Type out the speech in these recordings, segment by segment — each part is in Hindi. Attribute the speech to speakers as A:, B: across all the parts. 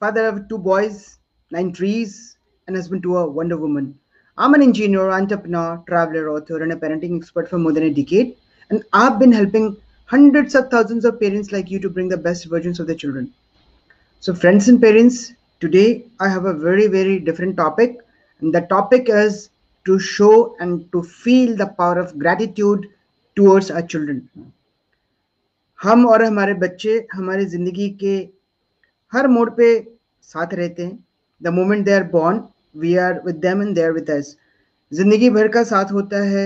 A: father of two boys, nine trees, and husband to a Wonder Woman. I'm an engineer, entrepreneur, traveler, author, and a parenting expert for more than a decade. And I've been helping hundreds of thousands of parents like you to bring the best versions of their children. So, friends and parents, today I have a very, very different topic. And the topic is to show and to feel the power of gratitude towards our children. हम और हमारे बच्चे हमारी जिंदगी के हर मोड़ पे साथ रहते हैं। The moment they are born we are with them and they're with us ज़िंदगी भर का साथ होता है।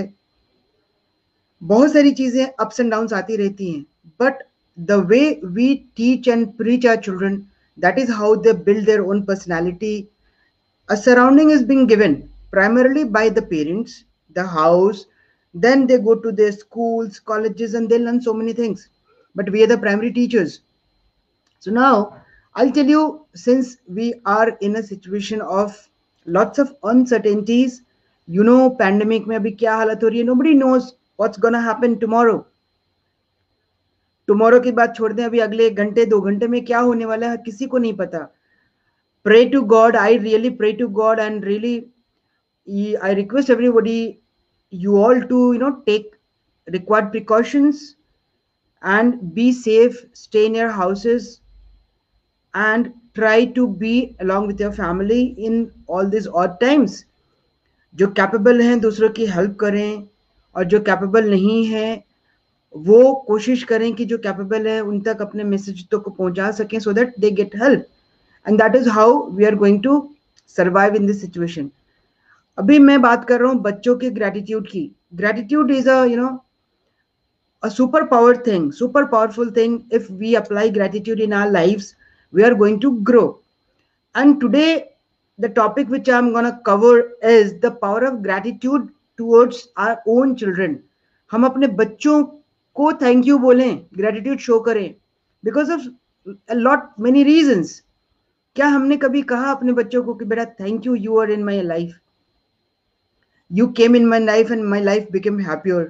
A: बहुत सारी चीज़ें अप्स एंड डाउन्स आती रहती हैं। But the way we teach and preach our children that is how they build their own personality a surrounding is being given primarily by the parents, the house, then they go to their schools, colleges, and they learn so many things. But we are the primary teachers. So now i'll tell you since we are in a situation of lots of uncertainties you know pandemic mein abhi kya halat ho rahi hai nobody knows what's to happen tomorrow tomorrow की बात छोड़ दें अभी अगले घंटे दो घंटे में क्या होने वाला है किसी को नहीं पता pray to God I really pray to God and really I request everybody, you all to you know take required precautions and be safe. Stay in your houses and try to be along with your family in all these odd times. जो कैपेबल हैं, दूसरों की हेल्प करें और जो कैपेबल नहीं है, वो कोशिश करें कि जो कैपेबल है, उन तक अपने मैसेज तो को पहुँचा सकें so that they get help and that is how we are going to survive in this situation अभी मैं बात कर रहा हूँ बच्चों के ग्रेटिट्यूड की। Gratitude is a you know a super power thing, super powerful thing if we apply gratitude in our lives we are going to grow and today the topic which i'm going to cover is the power of gratitude towards our own children हम अपने बच्चों को थैंक यू बोलें ग्रेटिट्यूड शो करें because of lot many reasons क्या हमने कभी कहा अपने बच्चों को कि बेटा thank you you are in my life you came in my life and my life became happier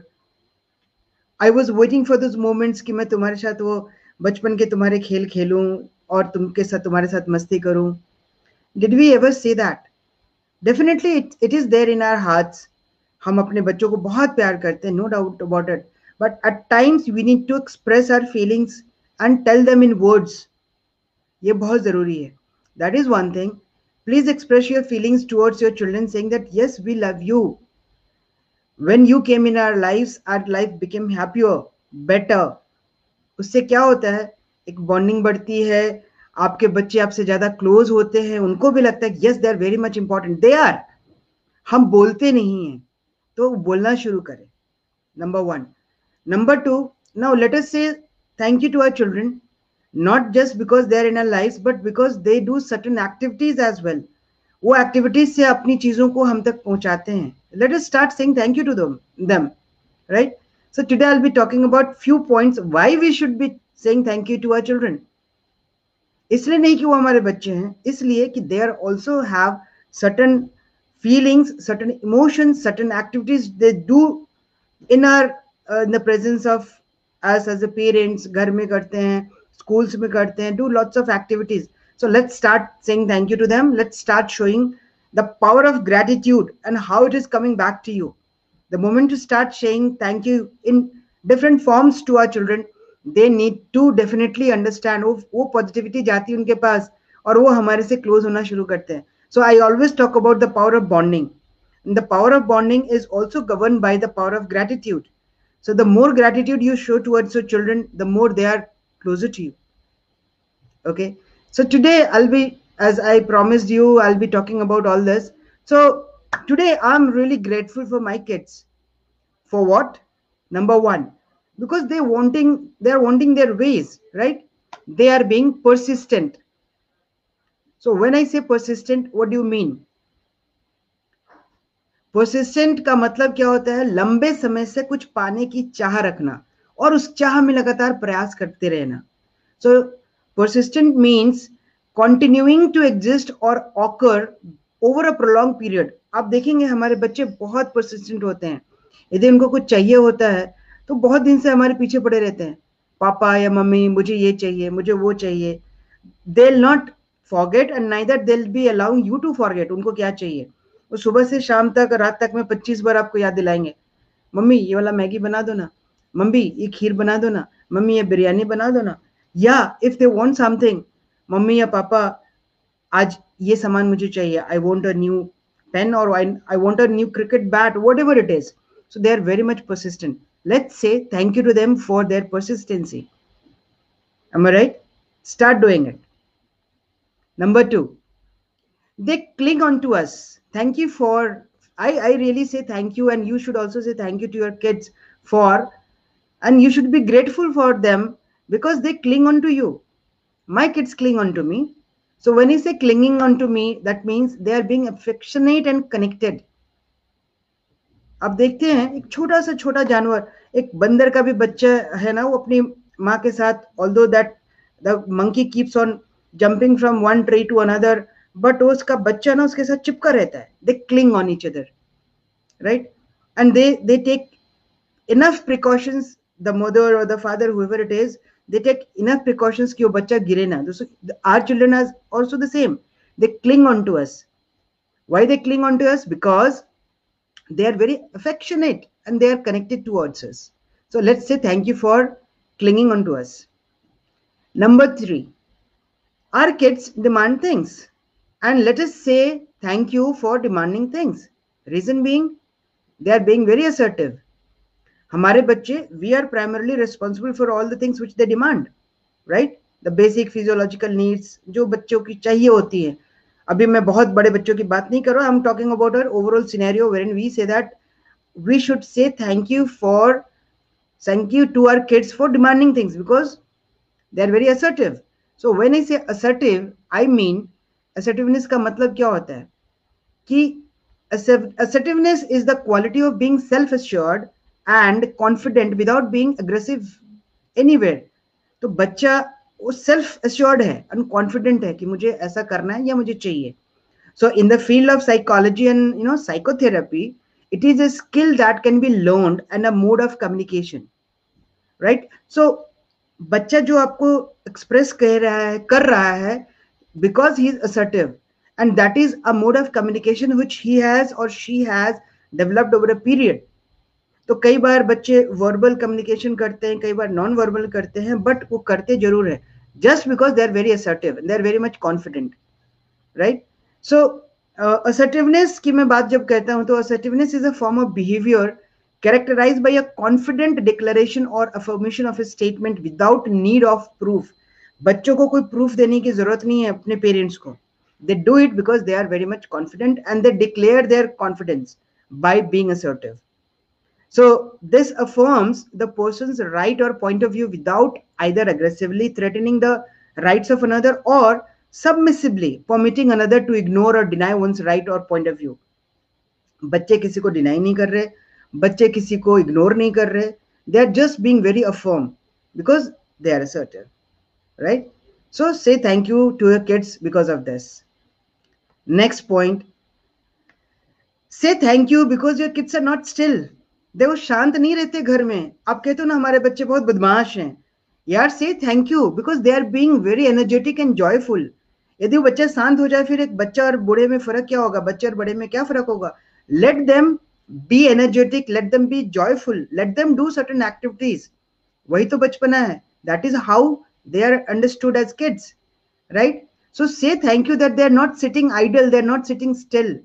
A: I was waiting for this moments कि मैं तुम्हारे साथ वो बचपन के तुम्हारे खेल खेलूं और तुमके साथ तुम्हारे साथ मस्ती करूँ? Did we ever see that definitely it is there in our hearts हम अपने बच्चों को बहुत प्यार करते हैं no doubt about it but at times we need to express our feelings and tell them in words ये बहुत ज़रूरी है। That is one thing please express your feelings towards your children, saying that yes we love you When you came in our lives, our life became happier, better. उससे क्या होता है? एक बॉन्डिंग बढ़ती है, आपके बच्चे आपसे ज़्यादा क्लोज होते हैं, उनको भी लगता है yes they are very much important they are हम बोलते नहीं हैं तो बोलना शुरू करें। Number one number two now let us say thank you to our children not just because they're in our lives, but because they do certain activities as well. वो एक्टिविटीज़ से अपनी चीज़ों को हम तक पहुंचाते हैं। Let us start saying thank you to them right so today I will be talking about few points why we should be saying thank you to our children इसलिए नहीं कि वो हमारे बच्चे हैं इसलिए कि they are also have certain feelings certain emotions certain activities they do in are in the presence of as as a parents घर में करते हैं schools में करते हैं do lots of activities so let's start saying thank you to them let's start showing the power of gratitude and how it is coming back to you the moment you start saying thank you in different forms to our children they need to definitely understand वो वो पॉजिटिविटी जाती है उनके पास और वो हमारे से क्लोज होना शुरू करते हैं so i always talk about the power of bonding and the power of bonding is also governed by the power of gratitude so the more gratitude you show towards your children the more they are closer to you okay so today i'll be as i promised you i'll be talking about all this so today i'm really grateful for my kids for what number one because they wanting they're wanting their ways, right? They are being persistent. So, when i say persistent, what do you mean? Persistent का मतलब क्या होता है? लंबे समय से कुछ पाने की चाह रखना और उस चाह में लगातार प्रयास करते रहना। So persistent means continuing to exist और occur over a prolong period आप देखेंगे हमारे बच्चे बहुत परसिस्टेंट होते हैं। यदि उनको कुछ चाहिए होता है तो बहुत दिन से हमारे पीछे पड़े रहते हैं। पापा या मम्मी, मुझे ये चाहिए, मुझे वो चाहिए। They not forget and neither will be allowing you to forget उनको क्या चाहिए? वो सुबह से शाम तक, रात तक में पच्चीस बार आपको याद दिलाएँगे। मम्मी, ये वाला मैगी बना दो ना। मम्मी, ये खीर बना दो ना। मम्मी, ये बिरयानी बना दो ना। या if they want something mummy या पापा, आज ये सामान मुझे चाहिए। I want a new pen और I want a new cricket bat whatever it is so they are very much persistent. Let's say thank you to them for their persistency. Am i right? Start doing it. Number two they cling on to us. Thank you for I, I really say thank you and you should also say thank you to your kids for and you should be grateful for them because they cling on to you. My kids cling on to me. So when you say clinging on to me that means they are being affectionate and connected अब देखते हैं, एक छोटा सा छोटा जानवर, एक बंदर का भी बच्चा है ना, वो अपनी माँ के साथ although that the monkey keeps on jumping from one tree to another but उसका बच्चा ना उसके साथ चिपका रहता है। They cling on each other right and they they take enough precautions the mother और the father however it is they take enough precautions कि वो बच्चा गिरे ना। Our children are also the same. They cling on to us. Why they cling on to us? Because they are very affectionate and they are connected towards us so let's say thank you for clinging on to us number 3 our kids demand things and let us say thank you for demanding things reason being they are being very assertive हमारे बच्चे we are primarily responsible for all the things which they demand right the basic physiological needs जो बच्चों की चाहिए होती है अभी मैं बहुत बड़े बच्चों की बात नहीं कर रहा I am talking about uh overall scenario where we say that we should say thank you for thank you to our kids for demanding things because they are very assertive so when I say assertive I mean assertiveness का मतलब क्या होता है? कि assertiveness is the quality of being self assured and confident without being aggressive anywhere तो बच्चा वो सेल्फ एश्योर्ड है अनकॉन्फिडेंट है कि मुझे ऐसा करना है या मुझे चाहिए। So in the field of psychology and you know psychotherapy it is a skill that can be learn and a mode of communication right so बच्चा जो आपको एक्सप्रेस कह रहा है, कर रहा है because he is assertive and that is a mode of communication which he has और she has developed over a period तो कई बार बच्चे वर्बल कम्युनिकेशन करते हैं, कई बार नॉन वर्बल करते हैं बट वो करते ज़रूर है just because they are very assertive they are very much confident right so assertiveness की मैं बात जब कहता हूँ तो assertiveness is a form of behaviour characterized by a confident declaration or affirmation of a statement without need of proof. बच्चों को कोई प्रूफ देने की ज़रूरत नहीं है अपने पेरेंट्स को। They do it because they are very much confident and they declare their confidence by being assertive So this affirms the person's right or point of view without either aggressively threatening the rights of another or submissively permitting another to ignore or deny one's right or point of view. बच्चे किसी को डिनाई नहीं कर रहे बच्चे किसी को इग्नोर नहीं कर रहे they are just being very affirm because they are assertive right so say thank you to your kids because of this next point say thank you because your kids are not still देखो, शांत नहीं रहते घर में। आप कहते हो ना, हमारे बच्चे बहुत बदमाश हैं। यार say thank you because they are being very energetic and joyful यदि वो बच्चा शांत हो जाए, फिर एक बच्चा और बूढ़े में फ़र्क क्या होगा? बच्चे और बड़े में क्या फ़र्क होगा? Let them be energetic let them be joyful let them do certain activities वही तो बचपना है। That is how they are understood as kids right so say thank you that they are not sitting idle they are not sitting still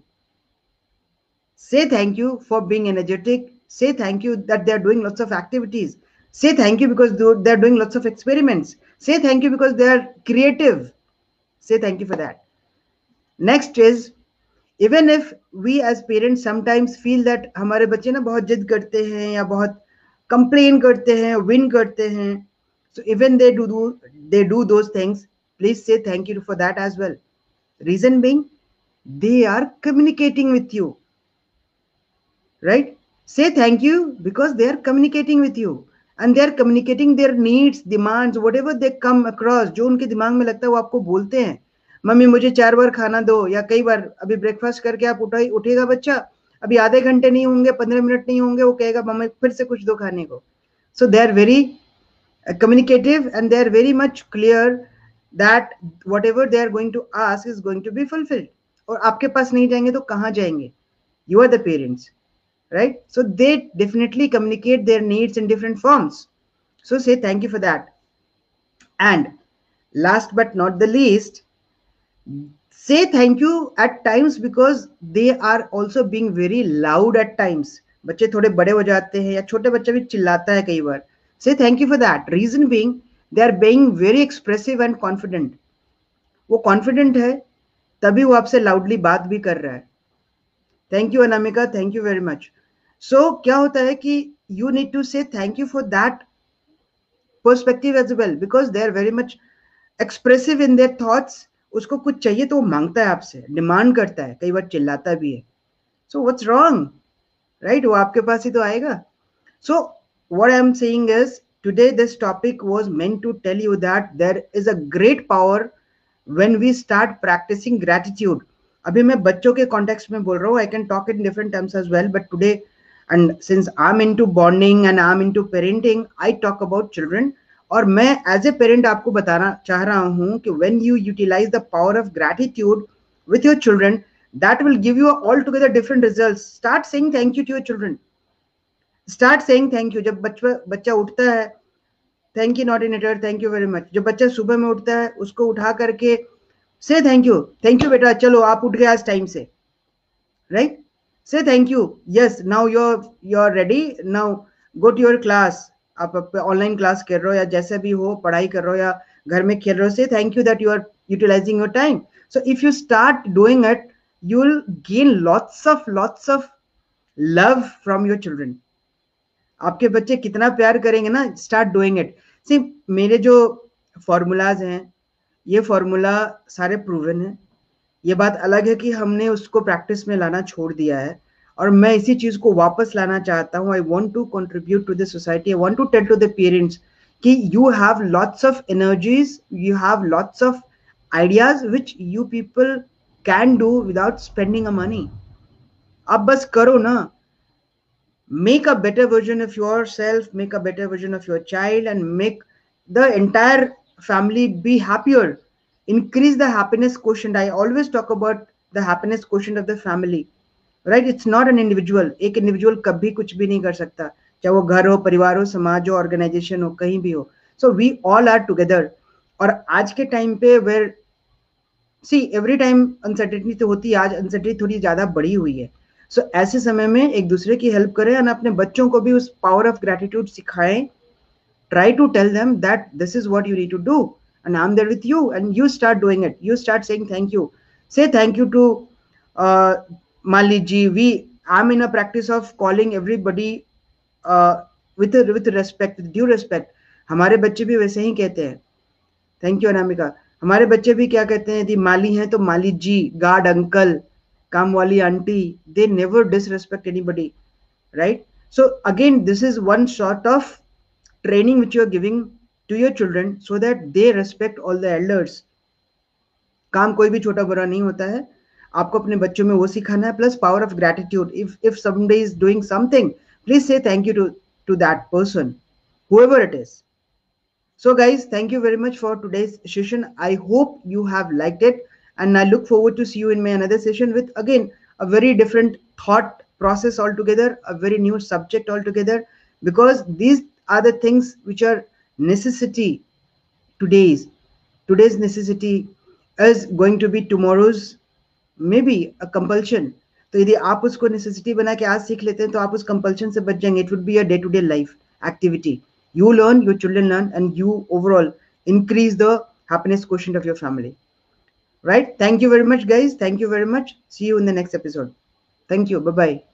A: say thank you for being energetic say thank you that they're doing lots of activities say thank you because they're doing lots of experiments say thank you because they're creative say thank you for that next is even if we as parents sometimes feel that हमारे बच्चे ना बहुत जिद करते हैं या बहुत complain करते हैं win करते हैं so even they do, do they do those things please say thank you for that as well reason being they are communicating with you right say thank you because they are communicating with you and they are communicating their needs demands whatever they come across जो उनके दिमाग में लगता है वो आपको बोलते हैं मम्मी मुझे चार बार खाना दो या कई बार अभी ब्रेकफास्ट करके आप उठाई उठेगा बच्चा अभी आधे घंटे नहीं होंगे पंद्रह मिनट नहीं होंगे वो कहेगा मम्मी फिर से कुछ दो खाने को so they are very communicative and they are very much clear that whatever they are going to ask is going to be fulfilled और आपके पास नहीं जाएँगे तो कहाँ जाएँगे you are the parents right so they definitely communicate their needs in different forms so say thank you for that and last but not the least say thank you at times because they are also being very loud at times बच्चे थोड़े बड़े हो जाते हैं या छोटे बच्चे भी चिल्लाता है कई बार say thank you for that reason being they are being very expressive and confident वो कॉन्फिडेंट है तभी वो आपसे लाउडली बात भी कर रहा है thank you Anamika thank you very much so so, क्या होता है कि you need to say thank you for that perspective as well because they are very much expressive in their thoughts उसको कुछ चाहिए तो वो माँगता है आपसे डिमांड करता है कई बार चिल्लाता भी है। सो व्हाट्स रॉन्ग राइट वो आपके पास ही तो आएगा। सो what i'm saying is today this topic was meant to tell you that there is a great power when we start practicing gratitude. अभी मैं बच्चों के कॉन्टेक्स्ट में बोल रहा हूँ I can talk in different terms as well but today I am into bonding and I am into parenting I talk about children और मैं एज ए पेरेंट आपको बताना चाह रहा हूँ कि when you utilize the power of gratitude with your children that will give you all together different result start saying thank you to your children start saying thank you जब बच्चा बच्चा उठता है thank you not in either thank you very much जब बच्चा सुबह में उठता है, उसको उठा करके से थैंक यू थैंक यू बेटा, चलो आप उठ गए आज टाइम से. Right say thank you yes now your you are ready now go to your class आप ऑनलाइन क्लास कर रहे हो या जैसे भी हो, पढ़ाई कर रहे हो या घर में खेल रहे हो say thank you that you are utilizing your time so if you start doing it you will gain lots of lots of love from your children आपके बच्चे कितना प्यार करेंगे ना स्टार्ट डूइंग इट सी मेरे जो फॉर्मूलाज हैं, ये फॉर्मूला सारे प्रूवन है। ये बात अलग है कि हमने उसको प्रैक्टिस में लाना छोड़ दिया है। और मैं इसी चीज़ को वापस लाना चाहता हूँ। I want to contribute to the society I want to tell to the parents कि you have lots of energies you have lots of ideas which you people can do without spending a money आप बस करो ना। Make a better version of yourself, make a better version of your child and make the entire family be happier increase the happiness quotient. I always talk about the happiness quotient of the family right? It's not an individual. एक individual कभी कुछ भी नहीं कर सकता चाहे वो घर हो परिवार हो समाज हो ऑर्गेनाइजेशन हो कहीं भी हो। So we all are together और आज के टाइम पे where see every time uncertainty तो होती है आज अनसर्टिनिटी थोड़ी ज़्यादा बढ़ी हुई है। सो so, ऐसे समय में एक दूसरे की हेल्प करें और अपने बच्चों को भी उस पावर ऑफ़ ग्रेटिट्यूड सिखाएँ। Try to tell them that this is what you need to do and I am there with you and you start doing it you start saying thank you say thank you to मान लीजिए we I am in a practice of calling everybody with with respect due respect हमारे बच्चे भी वैसे ही कहते हैं थैंक यू अनामिका हमारे बच्चे भी क्या कहते हैं, यदि माली हैं तो माली जी, गार्ड, अंकल, काम वाली auntie they never disrespect anybody. Right? So, again, this is one sort of training which you are giving to your children so that they respect all the elders काम कोई भी छोटा बुरा नहीं होता है आपको अपने बच्चों में वो सिखाना है plus power of gratitude if if somebody is doing something please say thank you to to that person whoever it is so guys thank you very much for today's session i hope you have liked it and i look forward to see you in my another session with again a very different thought process altogether a very new subject altogether because these are the things which are necessity today's today's necessity is going to be tomorrow's maybe a compulsion तो यदि आप उसको नेसेसिटी बना के आज सीख लेते हैं तो आप उस कंपल्शन से बच जाएँगे it would be a day to day life activity you learn your children learn and you overall increase the happiness quotient of your family right thank you very much guys thank you very much see you in the next episode thank you bye bye